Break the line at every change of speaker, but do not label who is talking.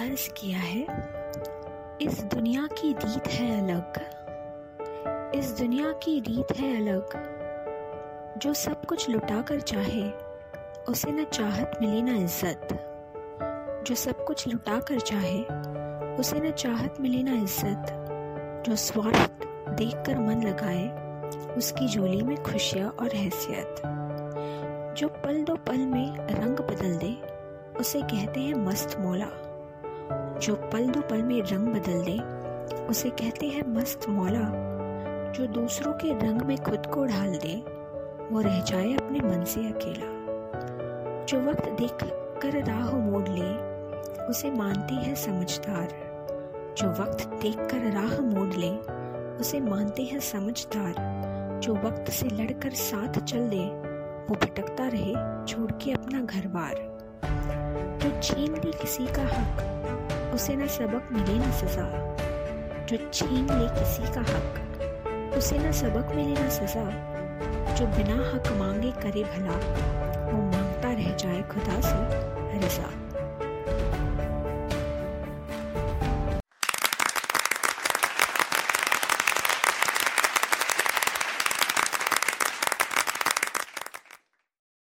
अर्ज़ किया है, इस दुनिया की रीत है अलग। इस दुनिया की रीत है अलग। जो सब कुछ लुटा कर चाहे, उसे न चाहत मिले न इज़्ज़त। जो सब कुछ लुटा कर चाहे, उसे न चाहत मिले न इज़्ज़त। जो स्वार्थ देख कर मन लगाए, उसकी झोली में खुशियाँ और हैसियत। जो पल दो पल में रंग बदल दे, उसे कहते हैं मस्त मौला। जो पल दो पल में रंग बदल दे, उसे कहते हैं मस्त मौला। जो दूसरों के रंग में खुद को ढाल दे, वो रह जाए अपने मन से अकेला। जो वक्त देख कर राह मोड़ ले, उसे मानती है समझदार। जो वक्त देख कर राह मोड़ ले, उसे मानते हैं समझदार। जो वक्त से लड़कर साथ चल दे, वो भटकता रहे छोड़ के अपना घर बार। जो छीन ले किसी का हक उसे ना सबक मिले ना सजा, जो छीन ले किसी का हक। उसे न सबक मिले न सजा, जो बिना हक मांगे करे भला, वो माँगता रह जाए खुदा से रजा।